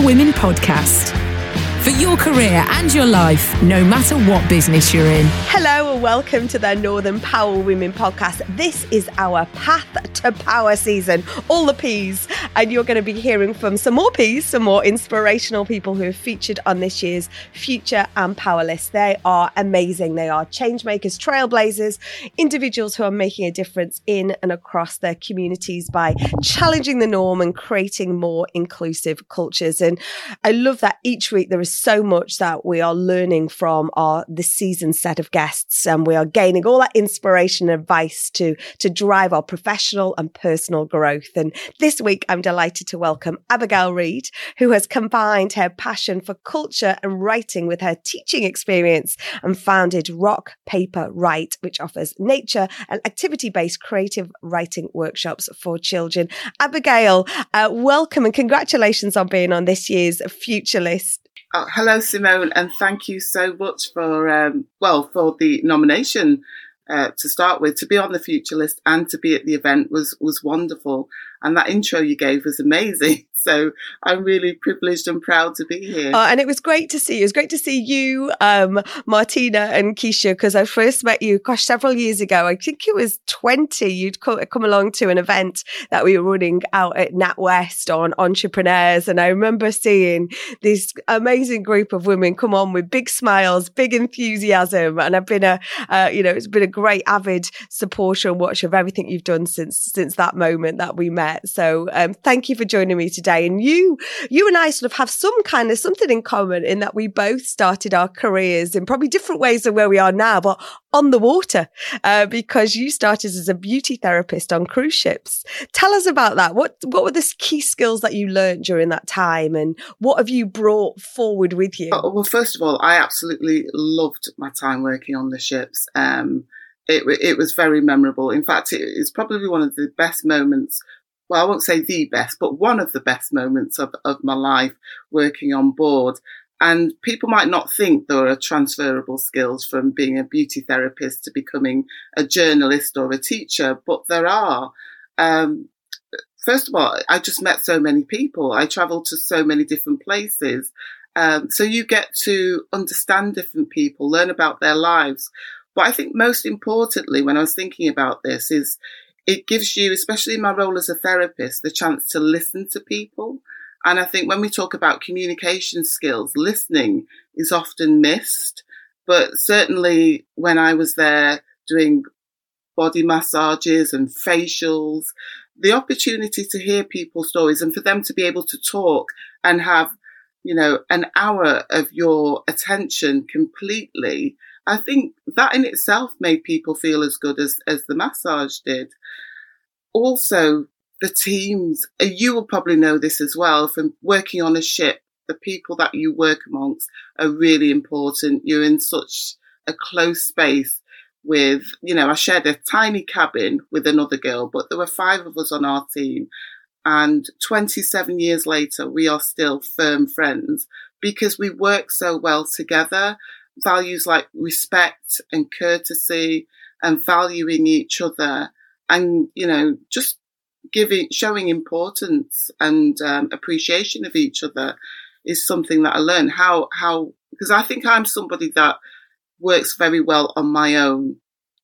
Women podcast. For your career and your life, no matter what business you're in. Hello and welcome to the Northern Power Women podcast. This is our Path to Power season, all the P's. And you're going to be hearing from some more P's, some more inspirational people who have featured on this year's Future and Power list. They are amazing. They are change makers, trailblazers, individuals who are making a difference in and across their communities by challenging the norm and creating more inclusive cultures. And I love that each week there is so much that we are learning from our this season set of guests and we are gaining all that inspiration and advice to to drive our professional and personal growth. And this week i'm delighted to welcome abigail Reid who has combined her passion for culture and writing with her teaching experience and founded rock paper write which offers nature and activity based creative writing workshops for children. Abigail uh, welcome and congratulations on being on this year's future list Oh, hello, Simone, and thank you so much for um, well for the nomination uh, to start with. To be on the future list and to be at the event was was wonderful, and that intro you gave was amazing. So I'm really privileged and proud to be here. Uh, and it was great to see you. It was great to see you, um, Martina and Keisha, because I first met you, gosh, several years ago. I think it was 20. You'd co- come along to an event that we were running out at NatWest on entrepreneurs. And I remember seeing this amazing group of women come on with big smiles, big enthusiasm. And I've been a, uh, you know, it's been a great avid supporter and watcher of everything you've done since, since that moment that we met. So, um, thank you for joining me today. And you, you and I sort of have some kind of something in common in that we both started our careers in probably different ways than where we are now, but on the water, uh, because you started as a beauty therapist on cruise ships. Tell us about that. What, what were the key skills that you learned during that time and what have you brought forward with you? Oh, well, first of all, I absolutely loved my time working on the ships. Um, it, it was very memorable. In fact, it is probably one of the best moments. Well, I won't say the best, but one of the best moments of, of my life working on board. And people might not think there are transferable skills from being a beauty therapist to becoming a journalist or a teacher, but there are. Um, first of all, I just met so many people. I traveled to so many different places. Um, so you get to understand different people, learn about their lives. But I think most importantly, when I was thinking about this, is it gives you, especially in my role as a therapist, the chance to listen to people. And I think when we talk about communication skills, listening is often missed. But certainly when I was there doing body massages and facials, the opportunity to hear people's stories and for them to be able to talk and have, you know, an hour of your attention completely. I think that in itself made people feel as good as, as the massage did. Also, the teams, you will probably know this as well from working on a ship. The people that you work amongst are really important. You're in such a close space with, you know, I shared a tiny cabin with another girl, but there were five of us on our team. And 27 years later, we are still firm friends because we work so well together. Values like respect and courtesy and valuing each other and, you know, just giving, showing importance and um, appreciation of each other is something that I learned how, how, because I think I'm somebody that works very well on my own.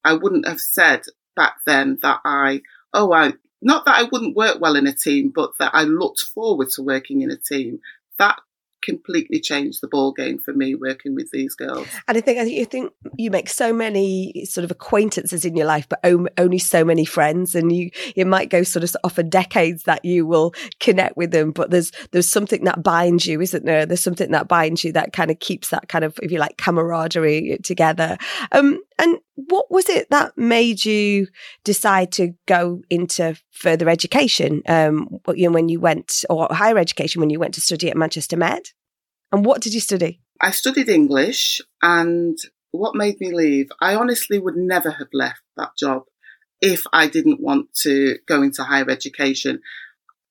I wouldn't have said back then that I, oh, I, not that I wouldn't work well in a team, but that I looked forward to working in a team. That completely changed the ball game for me working with these girls. And I think I think you think you make so many sort of acquaintances in your life, but only so many friends, and you it might go sort of for decades that you will connect with them. But there's there's something that binds you, isn't there? There's something that binds you that kind of keeps that kind of, if you like, camaraderie together. Um, and what was it that made you decide to go into further education? Um, when you went or higher education when you went to study at Manchester Met, and what did you study? I studied English and what made me leave? I honestly would never have left that job if I didn't want to go into higher education.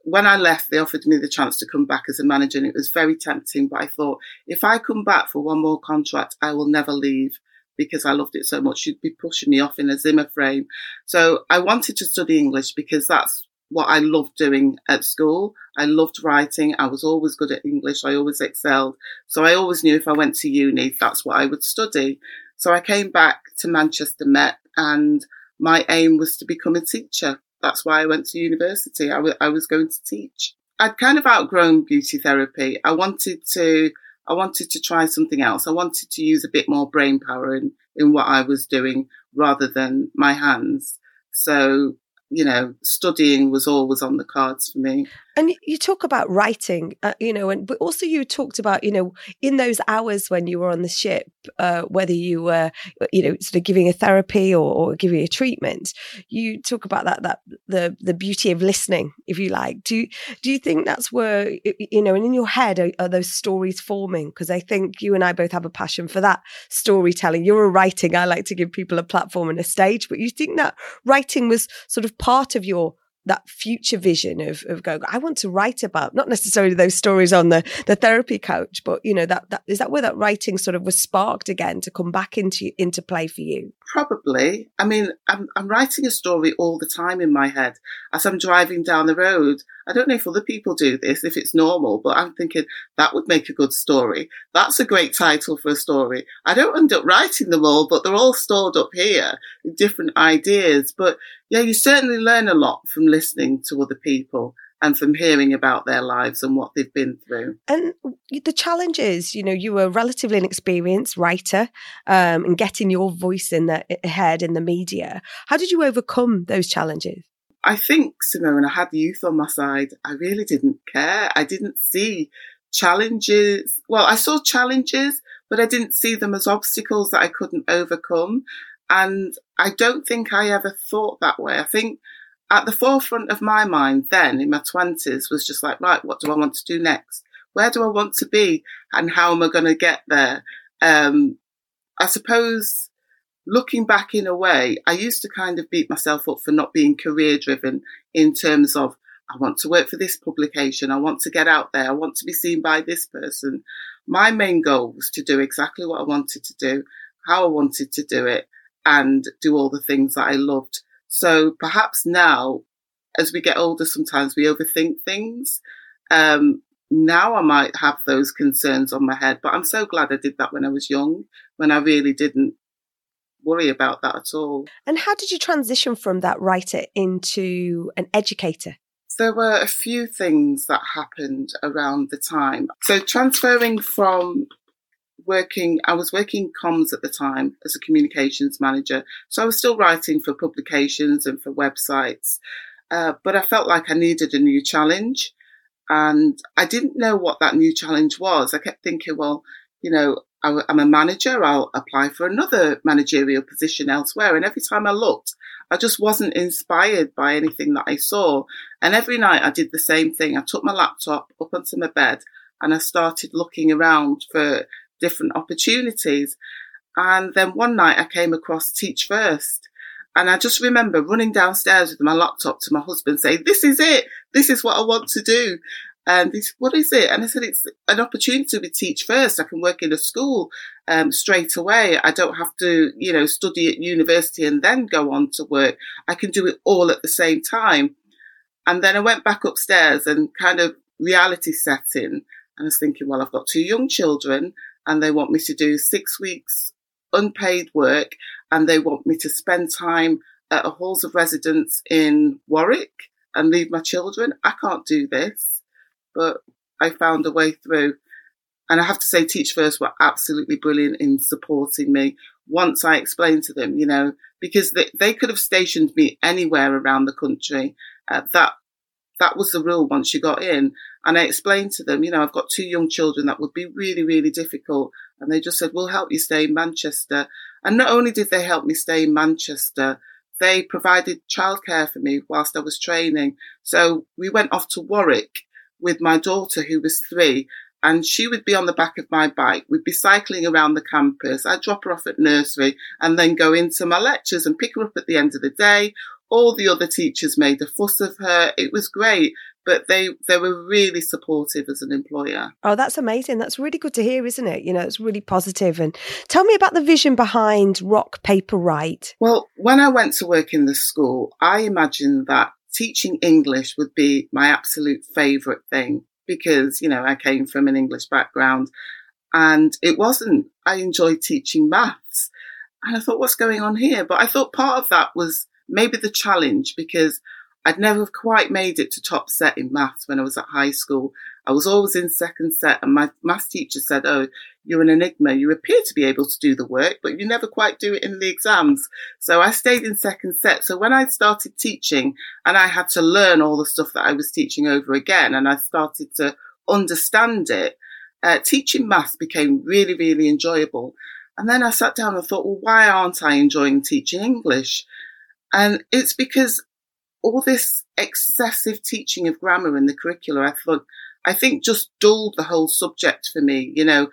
When I left, they offered me the chance to come back as a manager and it was very tempting, but I thought if I come back for one more contract, I will never leave because I loved it so much. You'd be pushing me off in a Zimmer frame. So I wanted to study English because that's what I loved doing at school. I loved writing. I was always good at English. I always excelled. So I always knew if I went to uni, that's what I would study. So I came back to Manchester Met and my aim was to become a teacher. That's why I went to university. I, w- I was going to teach. I'd kind of outgrown beauty therapy. I wanted to, I wanted to try something else. I wanted to use a bit more brain power in, in what I was doing rather than my hands. So, you know, studying was always on the cards for me. And you talk about writing, uh, you know, and but also you talked about, you know, in those hours when you were on the ship, uh, whether you were, you know, sort of giving a therapy or, or giving a treatment, you talk about that that the the beauty of listening, if you like. Do you, do you think that's where you know, and in your head are, are those stories forming? Because I think you and I both have a passion for that storytelling. You're a writing. I like to give people a platform and a stage, but you think that writing was sort of part of your that future vision of of going i want to write about not necessarily those stories on the the therapy couch but you know that that is that where that writing sort of was sparked again to come back into into play for you Probably. I mean, I'm, I'm writing a story all the time in my head as I'm driving down the road. I don't know if other people do this, if it's normal, but I'm thinking that would make a good story. That's a great title for a story. I don't end up writing them all, but they're all stored up here different ideas. But yeah, you certainly learn a lot from listening to other people and from hearing about their lives and what they've been through. and the challenge is you know you were a relatively inexperienced writer um and getting your voice in the ahead in the media how did you overcome those challenges I think, Simone, I had youth on my side. I really didn't care. I didn't see challenges. Well, I saw challenges, but I didn't see them as obstacles that I couldn't overcome. And I don't think I ever thought that way. I think at the forefront of my mind then in my twenties was just like, right, what do I want to do next? Where do I want to be? And how am I going to get there? Um, I suppose looking back in a way, I used to kind of beat myself up for not being career driven in terms of I want to work for this publication. I want to get out there. I want to be seen by this person. My main goal was to do exactly what I wanted to do, how I wanted to do it and do all the things that I loved. So perhaps now, as we get older, sometimes we overthink things. Um, now I might have those concerns on my head, but I'm so glad I did that when I was young, when I really didn't worry about that at all. and how did you transition from that writer into an educator There were a few things that happened around the time. So transferring from working, I was working comms at the time as a communications manager. So I was still writing for publications and for websites. Uh, but I felt like I needed a new challenge and I didn't know what that new challenge was. I kept thinking, well, you know, I, am a manager. I'll apply for another managerial position elsewhere. And every time I looked, I just wasn't inspired by anything that I saw. And every night I did the same thing. I took my laptop up onto my bed and I started looking around for different opportunities. And then one night I came across Teach First. And I just remember running downstairs with my laptop to my husband saying, this is it. This is what I want to do. And he said, what is it? And I said, it's an opportunity with Teach First. I can work in a school um, straight away. I don't have to, you know, study at university and then go on to work. I can do it all at the same time. And then I went back upstairs and kind of reality set in. And I was thinking, well, I've got two young children and they want me to do six weeks unpaid work and they want me to spend time at a halls of residence in Warwick and leave my children. I can't do this, but I found a way through. And I have to say, Teach First were absolutely brilliant in supporting me once I explained to them, you know, because they, they could have stationed me anywhere around the country. Uh, that that was the rule once you got in. And I explained to them, you know, I've got two young children that would be really, really difficult. And they just said, we'll help you stay in Manchester. And not only did they help me stay in Manchester, they provided childcare for me whilst I was training. So we went off to Warwick with my daughter who was three and she would be on the back of my bike. We'd be cycling around the campus. I'd drop her off at nursery and then go into my lectures and pick her up at the end of the day. All the other teachers made a fuss of her. It was great, but they, they were really supportive as an employer. Oh, that's amazing. That's really good to hear, isn't it? You know, it's really positive. And tell me about the vision behind Rock Paper Write. Well, when I went to work in the school, I imagined that teaching English would be my absolute favourite thing because, you know, I came from an English background and it wasn't. I enjoyed teaching maths. And I thought, what's going on here? But I thought part of that was maybe the challenge because I'd never quite made it to top set in maths when I was at high school. I was always in second set and my maths teacher said, Oh, you're an enigma. You appear to be able to do the work, but you never quite do it in the exams. So I stayed in second set. So when I started teaching and I had to learn all the stuff that I was teaching over again and I started to understand it, uh, teaching maths became really, really enjoyable. And then I sat down and thought, well, why aren't I enjoying teaching English? And it's because all this excessive teaching of grammar in the curricula, I thought, I think just dulled the whole subject for me. You know,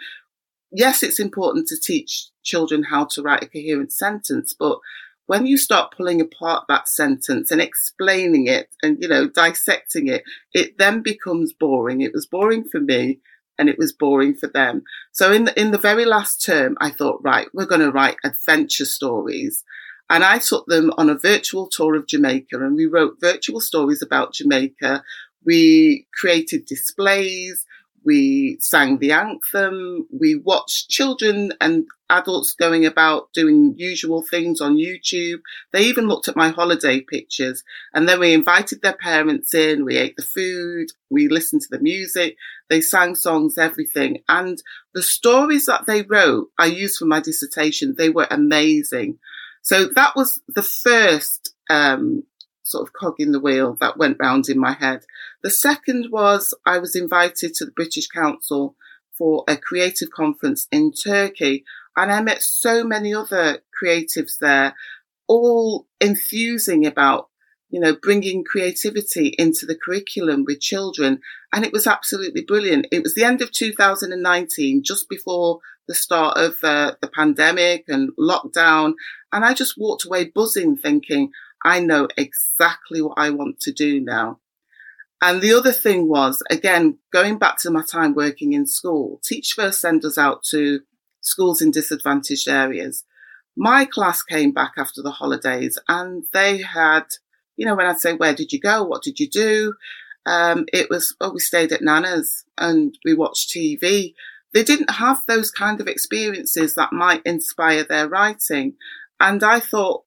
yes, it's important to teach children how to write a coherent sentence, but when you start pulling apart that sentence and explaining it and, you know, dissecting it, it then becomes boring. It was boring for me and it was boring for them. So in the, in the very last term, I thought, right, we're going to write adventure stories. And I took them on a virtual tour of Jamaica and we wrote virtual stories about Jamaica. We created displays. We sang the anthem. We watched children and adults going about doing usual things on YouTube. They even looked at my holiday pictures and then we invited their parents in. We ate the food. We listened to the music. They sang songs, everything. And the stories that they wrote, I used for my dissertation. They were amazing. So that was the first um, sort of cog in the wheel that went round in my head. The second was I was invited to the British Council for a creative conference in Turkey, and I met so many other creatives there, all enthusing about you know, bringing creativity into the curriculum with children. And it was absolutely brilliant. It was the end of 2019, just before the start of uh, the pandemic and lockdown. And I just walked away buzzing thinking, I know exactly what I want to do now. And the other thing was, again, going back to my time working in school, Teach First send us out to schools in disadvantaged areas. My class came back after the holidays and they had you know, when I'd say, where did you go? What did you do? Um, it was, well, we stayed at Nana's and we watched TV. They didn't have those kind of experiences that might inspire their writing. And I thought,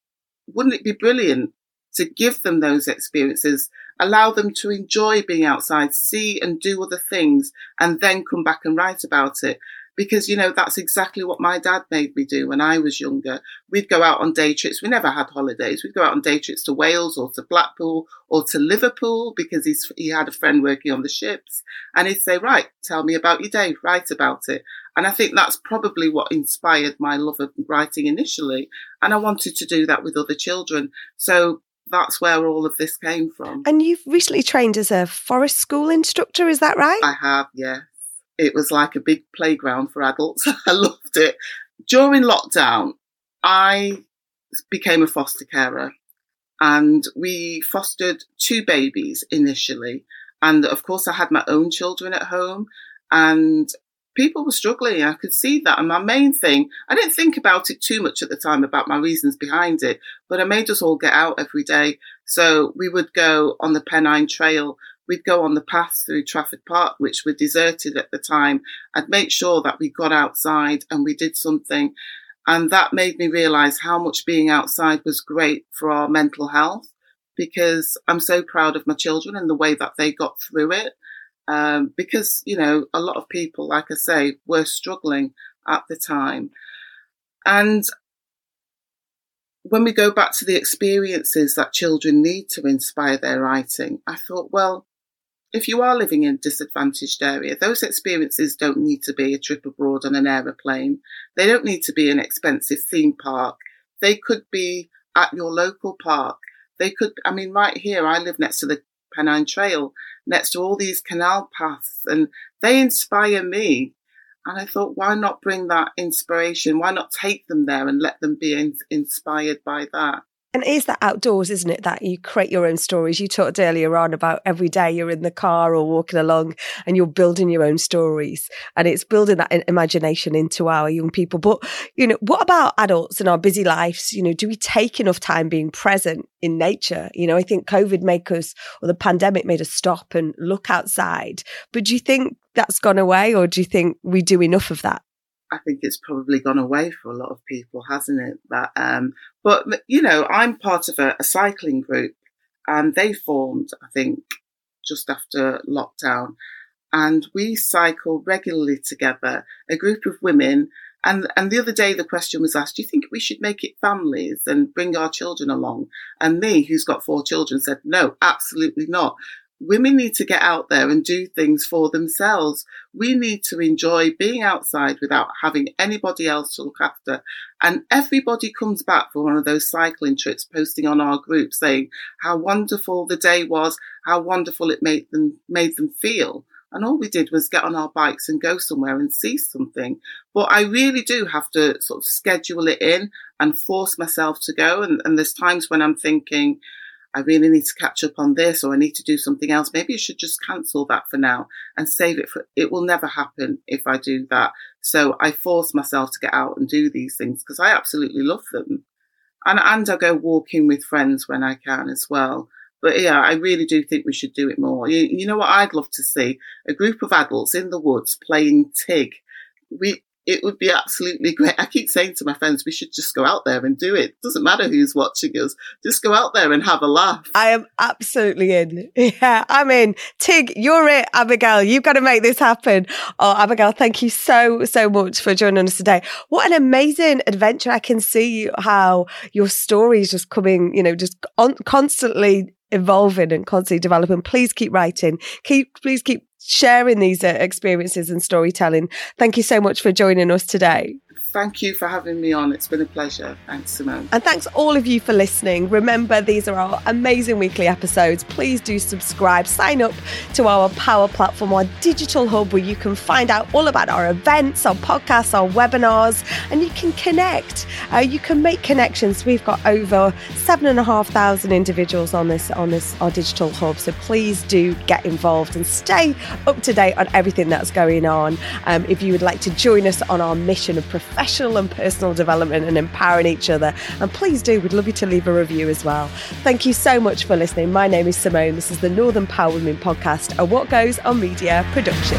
wouldn't it be brilliant to give them those experiences, allow them to enjoy being outside, see and do other things, and then come back and write about it? Because you know that's exactly what my dad made me do when I was younger. We'd go out on day trips. We never had holidays. We'd go out on day trips to Wales or to Blackpool or to Liverpool because he's he had a friend working on the ships, and he'd say, "Right, tell me about your day. Write about it." And I think that's probably what inspired my love of writing initially. And I wanted to do that with other children. So that's where all of this came from. And you've recently trained as a forest school instructor, is that right? I have, yeah. It was like a big playground for adults. I loved it. During lockdown, I became a foster carer and we fostered two babies initially. And of course, I had my own children at home and people were struggling. I could see that. And my main thing, I didn't think about it too much at the time about my reasons behind it, but I made us all get out every day. So we would go on the Pennine Trail we'd go on the path through Trafford Park, which were deserted at the time. I'd make sure that we got outside and we did something. And that made me realize how much being outside was great for our mental health because I'm so proud of my children and the way that they got through it. Um, because, you know, a lot of people, like I say, were struggling at the time. And when we go back to the experiences that children need to inspire their writing, I thought, well, if you are living in a disadvantaged area, those experiences don't need to be a trip abroad on an aeroplane. They don't need to be an expensive theme park. They could be at your local park. They could, I mean, right here, I live next to the Pennine Trail, next to all these canal paths, and they inspire me. And I thought, why not bring that inspiration? Why not take them there and let them be in- inspired by that? And it is that outdoors, isn't it? That you create your own stories. You talked earlier on about every day you're in the car or walking along and you're building your own stories. And it's building that imagination into our young people. But, you know, what about adults in our busy lives? You know, do we take enough time being present in nature? You know, I think COVID made us, or the pandemic made us stop and look outside. But do you think that's gone away or do you think we do enough of that? I think it's probably gone away for a lot of people, hasn't it? That, um, but you know, I'm part of a, a cycling group, and they formed, I think, just after lockdown, and we cycle regularly together, a group of women. And and the other day, the question was asked: Do you think we should make it families and bring our children along? And me, who's got four children, said, No, absolutely not women need to get out there and do things for themselves. We need to enjoy being outside without having anybody else to look after. And everybody comes back from one of those cycling trips posting on our group saying how wonderful the day was, how wonderful it made them, made them feel. And all we did was get on our bikes and go somewhere and see something. But I really do have to sort of schedule it in and force myself to go. And, and there's times when I'm thinking, I really need to catch up on this or I need to do something else. Maybe I should just cancel that for now and save it for, it will never happen if I do that. So I force myself to get out and do these things because I absolutely love them. And, and I go walking with friends when I can as well. But yeah, I really do think we should do it more. You, you know what I'd love to see? A group of adults in the woods playing TIG. We, it would be absolutely great. I keep saying to my friends, we should just go out there and do it. Doesn't matter who's watching us. Just go out there and have a laugh. I am absolutely in. Yeah, I'm in. Tig, you're it, Abigail. You've got to make this happen. Oh, Abigail, thank you so, so much for joining us today. What an amazing adventure. I can see how your story is just coming, you know, just on, constantly evolving and constantly developing. Please keep writing. Keep, please keep sharing these uh, experiences and storytelling. Thank you so much for joining us today. Thank you for having me on. It's been a pleasure. Thanks, Simone. And thanks all of you for listening. Remember, these are our amazing weekly episodes. Please do subscribe, sign up to our Power Platform, our digital hub where you can find out all about our events, our podcasts, our webinars, and you can connect. Uh, you can make connections. We've got over seven and a half thousand individuals on this on this our digital hub. So please do get involved and stay up to date on everything that's going on. Um, if you would like to join us on our mission of professional and personal development and empowering each other, and please do, we'd love you to leave a review as well. Thank you so much for listening. My name is Simone. This is the Northern Power Women podcast, a What Goes on Media production.